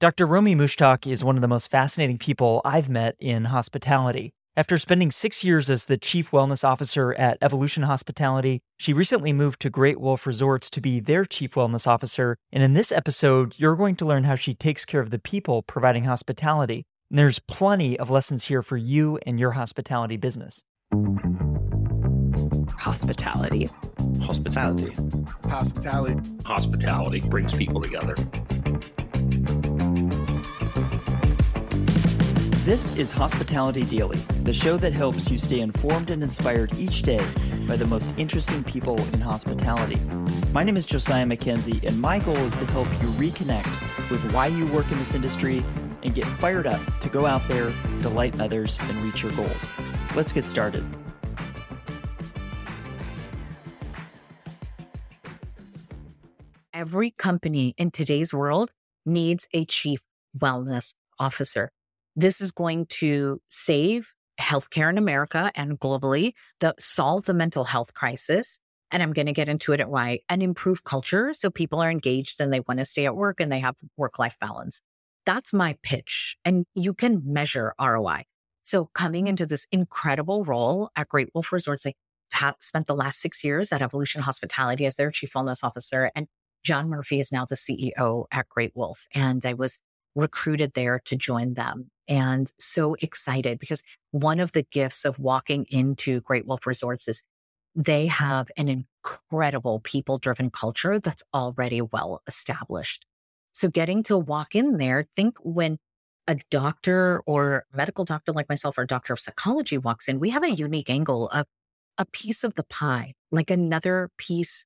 Dr. Romie Mushtaq is one of the most fascinating people I've met in hospitality. After spending six years as the Chief Wellness Officer at Evolution Hospitality, she recently moved to Great Wolf Resorts to be their Chief Wellness Officer. And in this episode, you're going to learn how she takes care of the people providing hospitality. And there's plenty of lessons here for you and your hospitality business. Hospitality. Hospitality. Hospitality. Hospitality brings people together. This is Hospitality Daily, the show that helps you stay informed and inspired each day by the most interesting people in hospitality. My name is Josiah Mackenzie, and my goal is to help you reconnect with why you work in this industry and get fired up to go out there, delight others, and reach your goals. Let's get started. Every company in today's world needs a chief wellness officer. This is going to save healthcare in America and globally, the solve the mental health crisis. And I'm going to get into it at why and improve culture so people are engaged and they want to stay at work and they have work life balance. That's my pitch. And you can measure ROI. So coming into this incredible role at Great Wolf Resorts, I spent the last six years at Evolution Hospitality as their chief wellness officer. And John Murphy is now the CEO at Great Wolf. And I was recruited there to join them and so excited because one of the gifts of walking into Great Wolf Resorts is they have an incredible people driven culture that's already well established. So getting to walk in there, think when a doctor or medical doctor like myself or doctor of psychology walks in, we have a unique angle of a piece of the pie, like another piece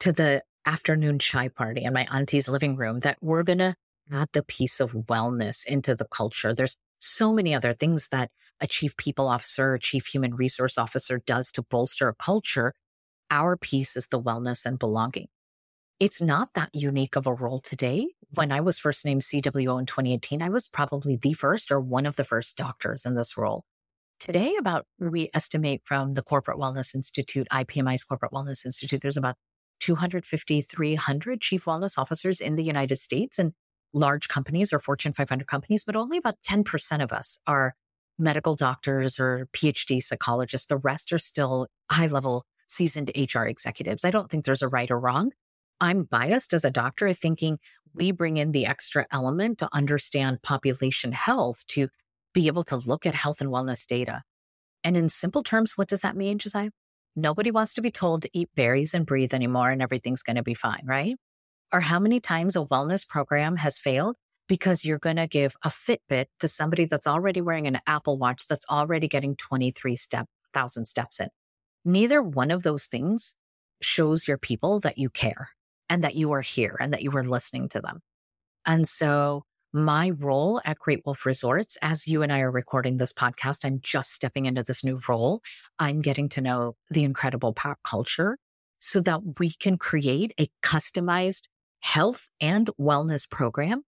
to the afternoon chai party in my auntie's living room that we're going to add the piece of wellness into the culture. There's so many other things that a chief people officer or chief human resource officer does to bolster a culture. Our piece is the wellness and belonging. It's not that unique of a role today. Mm-hmm. When I was first named CWO in 2018, I was probably the first or one of the first doctors in this role. Today, about we estimate from the Corporate Wellness Institute, IPMI's Corporate Wellness Institute, there's about 250, 300 chief wellness officers in the United States. And large companies or Fortune 500 companies, but only about 10% of us are medical doctors or PhD psychologists. The rest are still high level seasoned HR executives. I don't think there's a right or wrong. I'm biased as a doctor thinking we bring in the extra element to understand population health to be able to look at health and wellness data. And in simple terms, what does that mean, Josiah? Nobody wants to be told to eat berries and breathe anymore and everything's going to be fine, right? Or how many times a wellness program has failed because you're going to give a Fitbit to somebody that's already wearing an Apple Watch that's already getting 23 step thousand steps in. Neither one of those things shows your people that you care and that you are here and that you are listening to them. And so my role at Great Wolf Resorts, as you and I are recording this podcast, I'm just stepping into this new role. I'm getting to know the incredible pop culture so that we can create a customized health and wellness program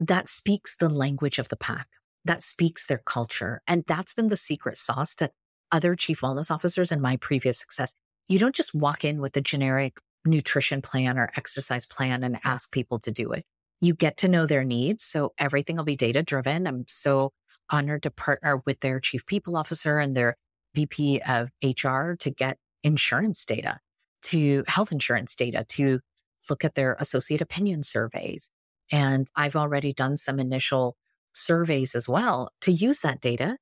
that speaks the language of the pack, that speaks their culture. And that's been the secret sauce to other chief wellness officers and my previous success. You don't just walk in with a generic nutrition plan or exercise plan and ask people to do it. You get to know their needs. So everything will be data driven. I'm so honored to partner with their chief people officer and their VP of HR to get insurance data, to health insurance data, to look at their associate opinion surveys. And I've already done some initial surveys as well to use that data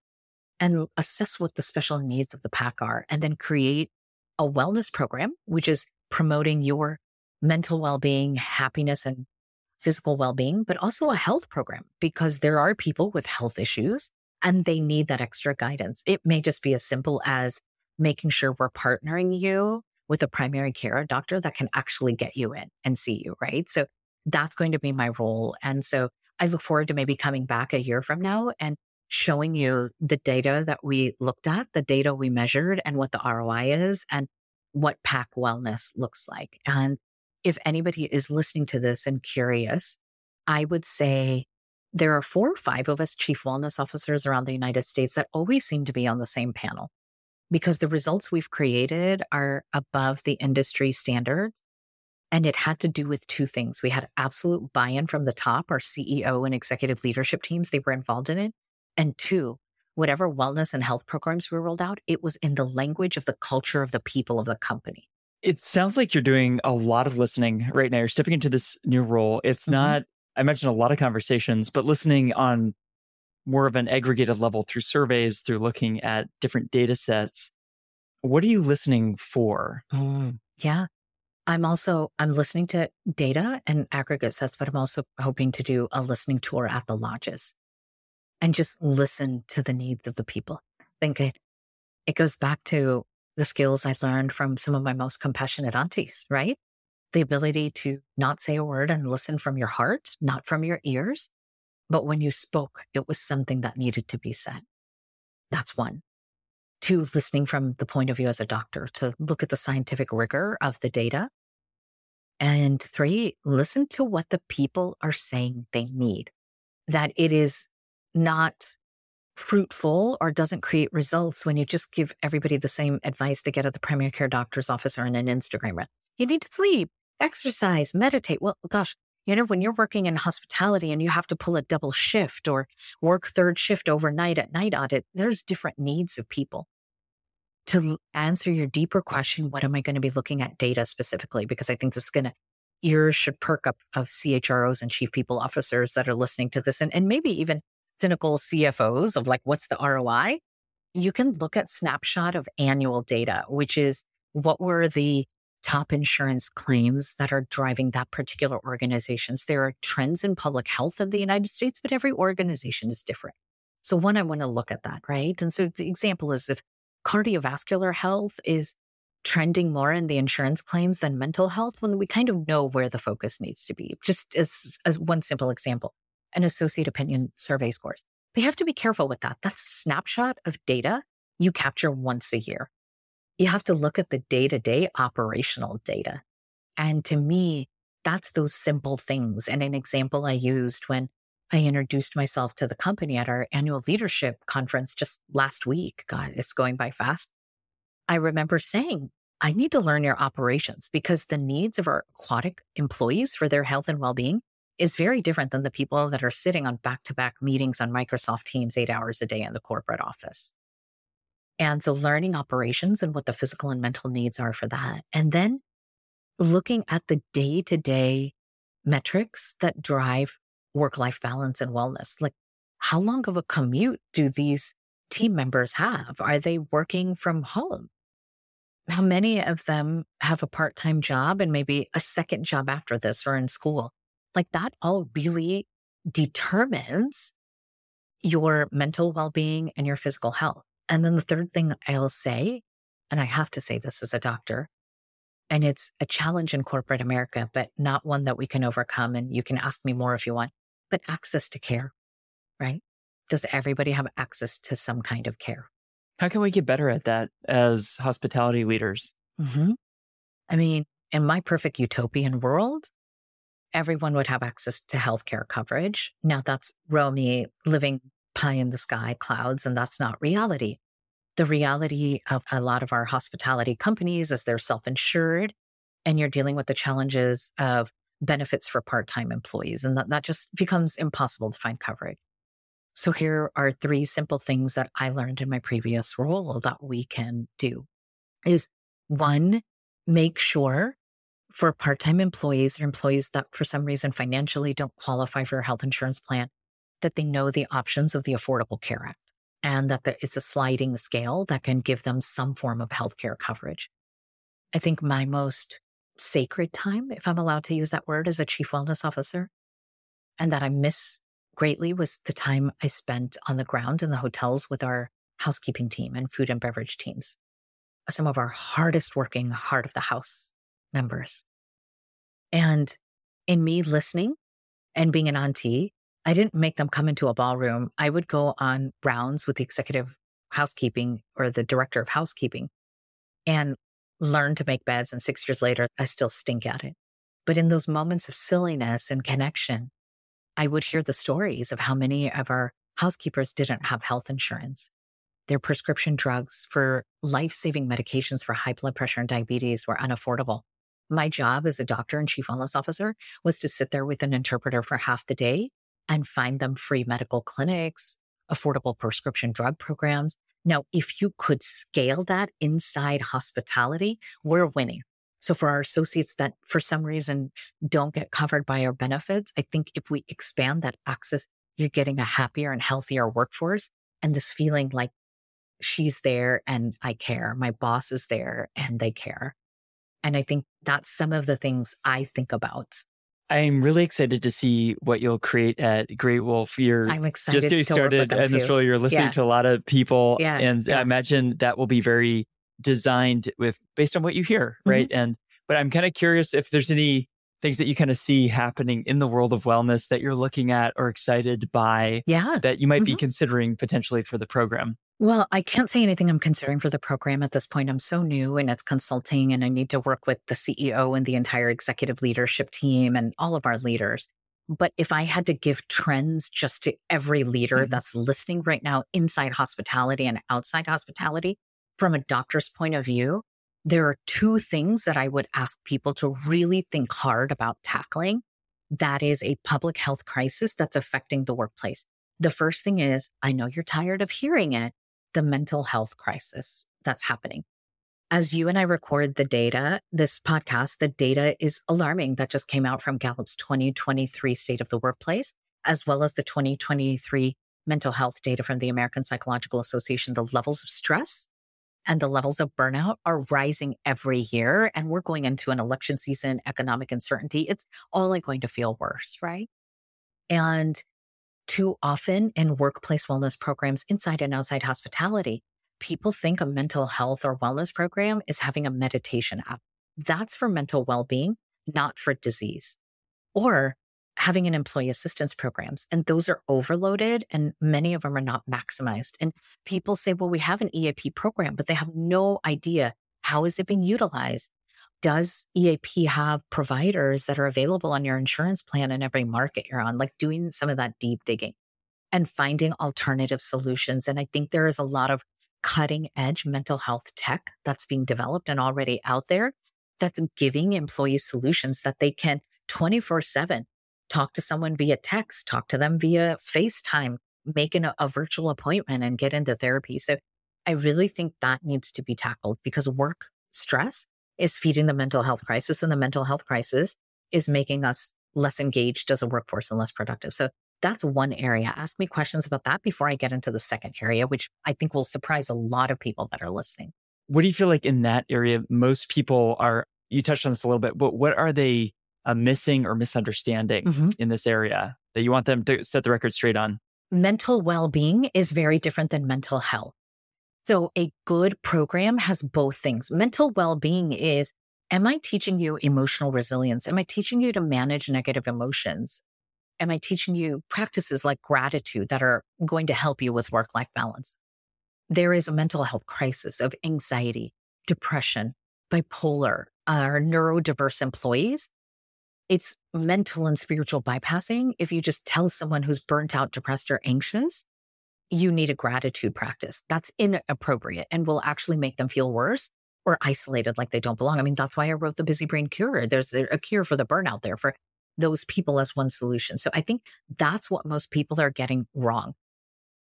and assess what the special needs of the pack are, and then create a wellness program, which is promoting your mental well being, happiness, and physical well being, but also a health program because there are people with health issues and they need that extra guidance. It may just be as simple as making sure we're partnering you with a primary care doctor that can actually get you in and see you, right? So that's going to be my role. And so I look forward to maybe coming back a year from now and showing you the data that we looked at, the data we measured, and what the ROI is, and what pack wellness looks like. And if anybody is listening to this and curious, I would say there are four or five of us chief wellness officers around the United States that always seem to be on the same panel because the results we've created are above the industry standards. And it had to do with two things. We had absolute buy in from the top, our CEO and executive leadership teams, they were involved in it. And two, whatever wellness and health programs were rolled out, it was in the language of the culture of the people of the company. It sounds like you're doing a lot of listening right now. You're stepping into this new role. It's mm-hmm. not, I mentioned a lot of conversations, but listening on more of an aggregated level through surveys, through looking at different data sets. What are you listening for? Mm, yeah. I'm also I'm listening to data and aggregate sets, but I'm also hoping to do a listening tour at the lodges and just listen to the needs of the people. I think it it goes back to the skills I learned from some of my most compassionate aunties, right? The ability to not say a word and listen from your heart, not from your ears. But when you spoke, it was something that needed to be said. That's one. Two, listening from the point of view as a doctor to look at the scientific rigor of the data. And three, listen to what the people are saying they need. That it is not fruitful or doesn't create results when you just give everybody the same advice they get at the primary care doctor's office or in an Instagram. You need to sleep, exercise, meditate. Well, gosh, you know, when you're working in hospitality and you have to pull a double shift or work third shift overnight at night audit, there's different needs of people. To answer your deeper question, what am I going to be looking at data specifically? Because I think this is going to, ears should perk up of CHROs and chief people officers that are listening to this and, and maybe even cynical CFOs of like, what's the ROI? You can look at snapshot of annual data, which is what were the top insurance claims that are driving that particular organizations. There are trends in public health in the United States, but every organization is different. So one, I want to look at that, right? And so the example is if cardiovascular health is trending more in the insurance claims than mental health, when we kind of know where the focus needs to be. Just as, as one simple example an associate opinion survey scores. We have to be careful with that. That's a snapshot of data you capture once a year. You have to look at the day to day operational data. And to me, that's those simple things. And an example I used when I introduced myself to the company at our annual leadership conference just last week. God, it's going by fast. I remember saying, I need to learn your operations because the needs of our aquatic employees for their health and well being is very different than the people that are sitting on back to back meetings on Microsoft Teams eight hours a day in the corporate office. And so learning operations and what the physical and mental needs are for that. And then looking at the day to day metrics that drive work life balance and wellness. Like, how long of a commute do these team members have? Are they working from home? How many of them have a part time job and maybe a second job after this or in school? Like that all really determines your mental well being and your physical health. And then the third thing I'll say, and I have to say this as a doctor, and it's a challenge in corporate America, but not one that we can overcome. And you can ask me more if you want, but access to care, right? Does everybody have access to some kind of care? How can we get better at that as hospitality leaders? Mm-hmm. I mean, in my perfect utopian world, everyone would have access to healthcare coverage. Now that's Romie living pie in the sky clouds, and that's not reality. The reality of a lot of our hospitality companies is they're self insured and you're dealing with the challenges of benefits for part time employees. And that, that just becomes impossible to find coverage. So here are three simple things that I learned in my previous role that we can do is one, make sure for part time employees or employees that for some reason financially don't qualify for a health insurance plan, that they know the options of the Affordable Care Act and that the, it's a sliding scale that can give them some form of healthcare coverage. I think my most sacred time, if I'm allowed to use that word, as a chief wellness officer, and that I miss greatly was the time I spent on the ground in the hotels with our housekeeping team and food and beverage teams. Some of our hardest working heart of the house members. And in me listening and being an auntie, I didn't make them come into a ballroom. I would go on rounds with the executive housekeeping or the director of housekeeping and learn to make beds. And six years later, I still stink at it. But in those moments of silliness and connection, I would hear the stories of how many of our housekeepers didn't have health insurance. Their prescription drugs for life saving medications for high blood pressure and diabetes were unaffordable My job as a doctor and chief wellness officer was to sit there with an interpreter for half the day and find them free medical clinics, affordable prescription drug programs. Now, if you could scale that inside hospitality, we're winning. So for our associates that for some reason don't get covered by our benefits, I think if we expand that access, you're getting a happier and healthier workforce and this feeling like she's there and I care. My boss is there and they care. And I think that's some of the things I think about. I'm really excited to see what you'll create at Great Wolf. You're I'm excited just getting started in this role. You're listening yeah. to a lot of people. Yeah, And yeah. I imagine that will be very designed with based on what you hear, Mm-hmm. right? And but I'm kind of curious if there's any things that you kind of see happening in the world of wellness that you're looking at or excited by Yeah. that you might be Mhm. considering potentially for the program. Well, I can't say anything I'm considering for the program at this point. I'm so new and it's consulting, and I need to work with the CEO and the entire executive leadership team and all of our leaders. But if I had to give trends just to every leader Mhm. that's listening right now inside hospitality and outside hospitality, from a doctor's point of view, there are two things that I would ask people to really think hard about tackling. That is a public health crisis that's affecting the workplace. The first thing is, I know you're tired of hearing it the mental health crisis that's happening. As you and I record the data, this podcast, the data is alarming that just came out from Gallup's 2023 State of the Workplace, as well as the 2023 mental health data from the American Psychological Association. The levels of stress and the levels of burnout are rising every year. And we're going into an election season, economic uncertainty. It's only going to feel worse, right? And too often in workplace wellness programs inside and outside hospitality, people think a mental health or wellness program is having a meditation app. That's for mental well being, not for disease. Or having an employee assistance programs. And those are overloaded and many of them are not maximized. And people say, well, we have an EAP program, but they have no idea how is it being utilized? Does EAP have providers that are available on your insurance plan in every market you're on? Like doing some of that deep digging and finding alternative solutions. And I think there is a lot of cutting edge mental health tech that's being developed and already out there that's giving employees solutions that they can 24 7 talk to someone via text, talk to them via FaceTime, make an, a virtual appointment and get into therapy. So I really think that needs to be tackled because work stress is feeding the mental health crisis and the mental health crisis is making us less engaged as a workforce and less productive. So that's one area. Ask me questions about that before I get into the second area, which I think will surprise a lot of people that are listening. What do you feel like in that area? Most people are, you touched on this a little bit, but what are they uh, missing or misunderstanding Mhm. in this area that you want them to set the record straight on? mental well being is very different than mental health. So, a good program has both things. Mental well being is Am I teaching you emotional resilience? Am I teaching you to manage negative emotions? Am I teaching you practices like gratitude that are going to help you with work life balance? There is a mental health crisis of anxiety, depression, bipolar, our neurodiverse employees it's mental and spiritual bypassing. If you just tell someone who's burnt out, depressed, or anxious, you need a gratitude practice. That's inappropriate and will actually make them feel worse or isolated like they don't belong. I mean, that's why I wrote the Busy Brain Cure. There's a cure for the burnout there for those people as one solution. So I think that's what most people are getting wrong.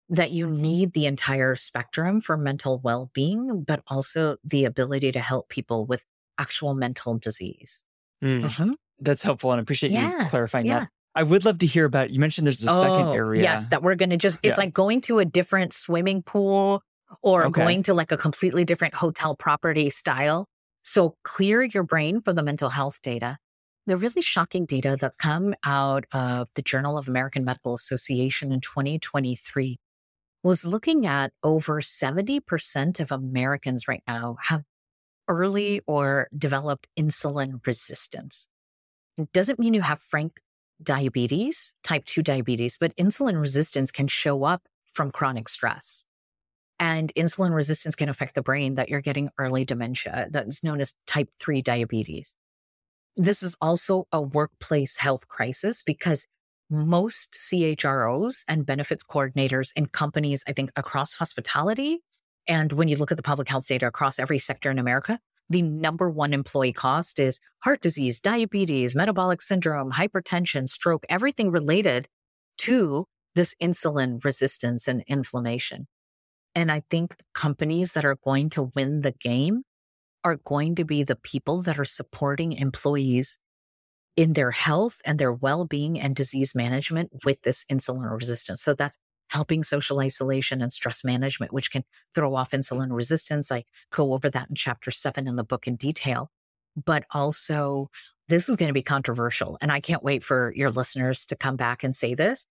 That you need the entire spectrum for mental well being, but also the ability to help people with actual mental disease. Mhm. That's helpful and I appreciate you clarifying yeah. that. I would love to hear about, you mentioned there's a second Oh, area. Yes, that we're going to just, it's Yeah. like going to a different swimming pool or Okay. going to like a completely different hotel property style. So clear your brain from the mental health data. The really shocking data that's come out of the Journal of American Medical Association in 2023 was looking at over 70% of Americans right now have early or developed insulin resistance. It doesn't mean you have frank diabetes, type 2 diabetes, but insulin resistance can show up from chronic stress. And insulin resistance can affect the brain that you're getting early dementia that's known as type 3 diabetes. This is also a workplace health crisis because most CHROs and benefits coordinators in companies, I think across hospitality, and when you look at the public health data across every sector in America, the number one employee cost is heart disease, diabetes, metabolic syndrome, hypertension, stroke, everything related to this insulin resistance and inflammation. And I think companies that are going to win the game are going to be the people that are supporting employees in their health and their well being and disease management with this insulin resistance. So that's helping social isolation and stress management, which can throw off insulin resistance. I go over that in chapter seven in the book in detail. But also, this is going to be controversial. And I can't wait for your listeners to come back and say this.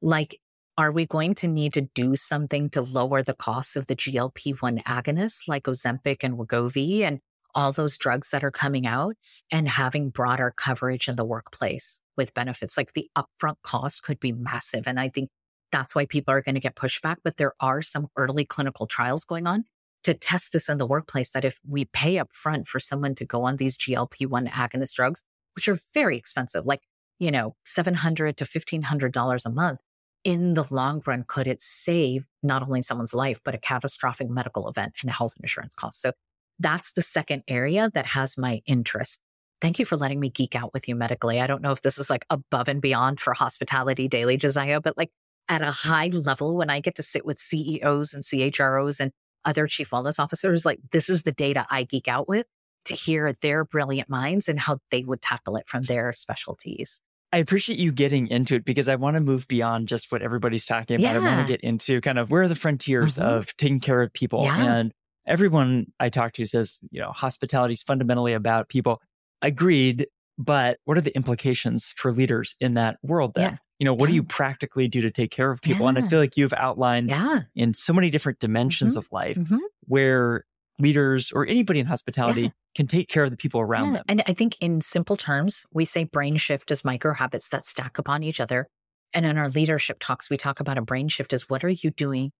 Like, are we going to need to do something to lower the cost of the GLP 1 agonists like Ozempic and Wegovy and all those drugs that are coming out and having broader coverage in the workplace with benefits? Like the upfront cost could be massive. And I think that's why people are going to get pushback. But there are some early clinical trials going on to test this in the workplace that if we pay up front for someone to go on these GLP 1 agonist drugs, which are very expensive, like, you know, 700 to $1,500 a month, in the long run, could it save not only someone's life, but a catastrophic medical event and health insurance costs? So that's the second area that has my interest. Thank you for letting me geek out with you medically. I don't know if this is like above and beyond for hospitality daily, Josiah, but like at a high level, when I get to sit with CEOs and CHROs and other chief wellness officers, like this is the data I geek out with to hear their brilliant minds and how they would tackle it from their specialties. I appreciate you getting into it because I want to move beyond just what everybody's talking about. Yeah. I want to get into kind of where are the frontiers mm-hmm. of taking care of people. Yeah. And everyone I talk to says, you know, hospitality is fundamentally about people. Agreed. But what are the implications for leaders in that world then? Yeah. You know, what do you practically do to take care of people? And I feel like you've outlined in so many different dimensions mm-hmm. of life mm-hmm. where leaders or anybody in hospitality yeah. can take care of the people around yeah. them. And I think in simple terms, we say brain shift as micro habits that stack upon each other. And in our leadership talks, we talk about a brain shift as what are you doing,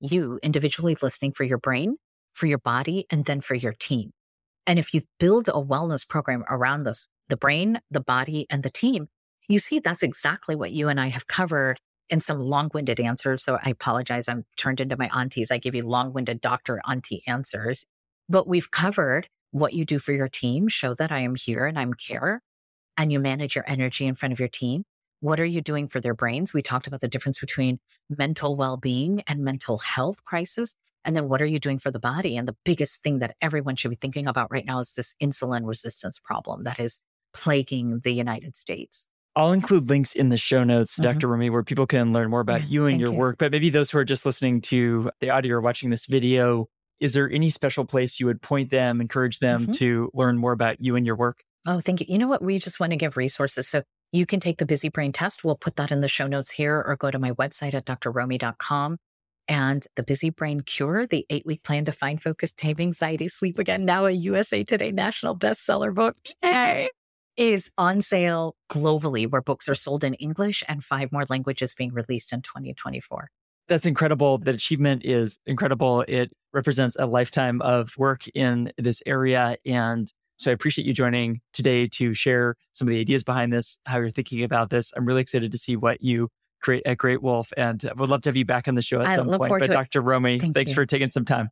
you individually listening for your brain, for your body, and then for your team. And if you build a wellness program around this, the brain, the body, and the team, you see that's exactly what you and I have covered in some long winded answers. So I apologize. I'm turned into my aunties. I give you long winded doctor auntie answers. But we've covered what you do for your team. Show that I am here and I'm care. And you manage your energy in front of your team. What are you doing for their brains? We talked about the difference between mental well being and mental health crisis. And then what are you doing for the body? And the biggest thing that everyone should be thinking about right now is this insulin resistance problem that is plaguing the United States. I'll include links in the show notes, mm-hmm. Dr. Romie, where people can learn more about you and your you. work. But maybe those who are just listening to the audio or watching this video, is there any special place you would point them, encourage them mm-hmm. to learn more about you and your work? Oh, thank you. You know what? We just want to give resources. So you can take the Busy Brain test. We'll put that in the show notes here or go to my website at drromie.com. And the Busy Brain Cure, the eight week plan to find focus, tame anxiety, sleep again, now a USA Today national bestseller book. Hey is on sale globally, where books are sold in English and five more languages being released in 2024. That's incredible. That achievement is incredible. It represents a lifetime of work in this area. And so I appreciate you joining today to share some of the ideas behind this, how you're thinking about this. I'm really excited to see what you create at Great Wolf and uh, would love to have you back on the show at I some point. But Dr. Romie, Thank thanks you. for taking some time.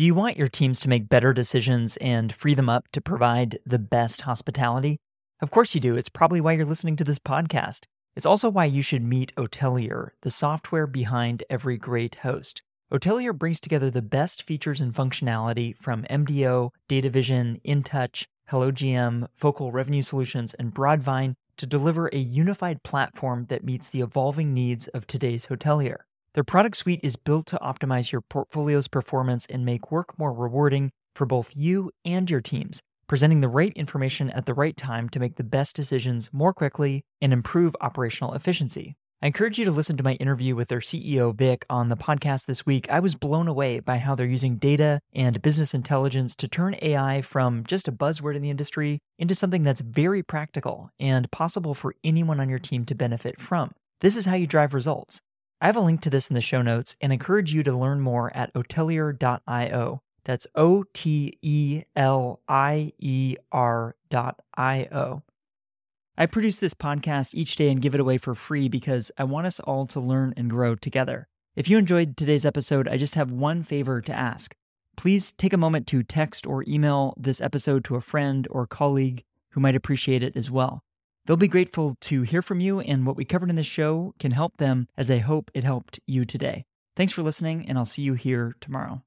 Do you want your teams to make better decisions and free them up to provide the best hospitality? Of course you do. It's probably why you're listening to this podcast. It's also why you should meet Otelier, the software behind every great host. Otelier brings together the best features and functionality from MDO, DataVision, InTouch, HelloGM, Focal Revenue Solutions, and Broadvine to deliver a unified platform that meets the evolving needs of today's hotelier. Their product suite is built to optimize your portfolio's performance and make work more rewarding for both you and your teams, presenting the right information at the right time to make the best decisions more quickly and improve operational efficiency. I encourage you to listen to my interview with their CEO, Vic, on the podcast this week. I was blown away by how they're using data and business intelligence to turn AI from just a buzzword in the industry into something that's very practical and possible for anyone on your team to benefit from. This is how you drive results. I have a link to this in the show notes and encourage you to learn more at otelier.io. That's O T E L I E R.io. I produce this podcast each day and give it away for free because I want us all to learn and grow together. If you enjoyed today's episode, I just have one favor to ask. Please take a moment to text or email this episode to a friend or colleague who might appreciate it as well. They'll be grateful to hear from you, and what we covered in this show can help them as I hope it helped you today. Thanks for listening, and I'll see you here tomorrow.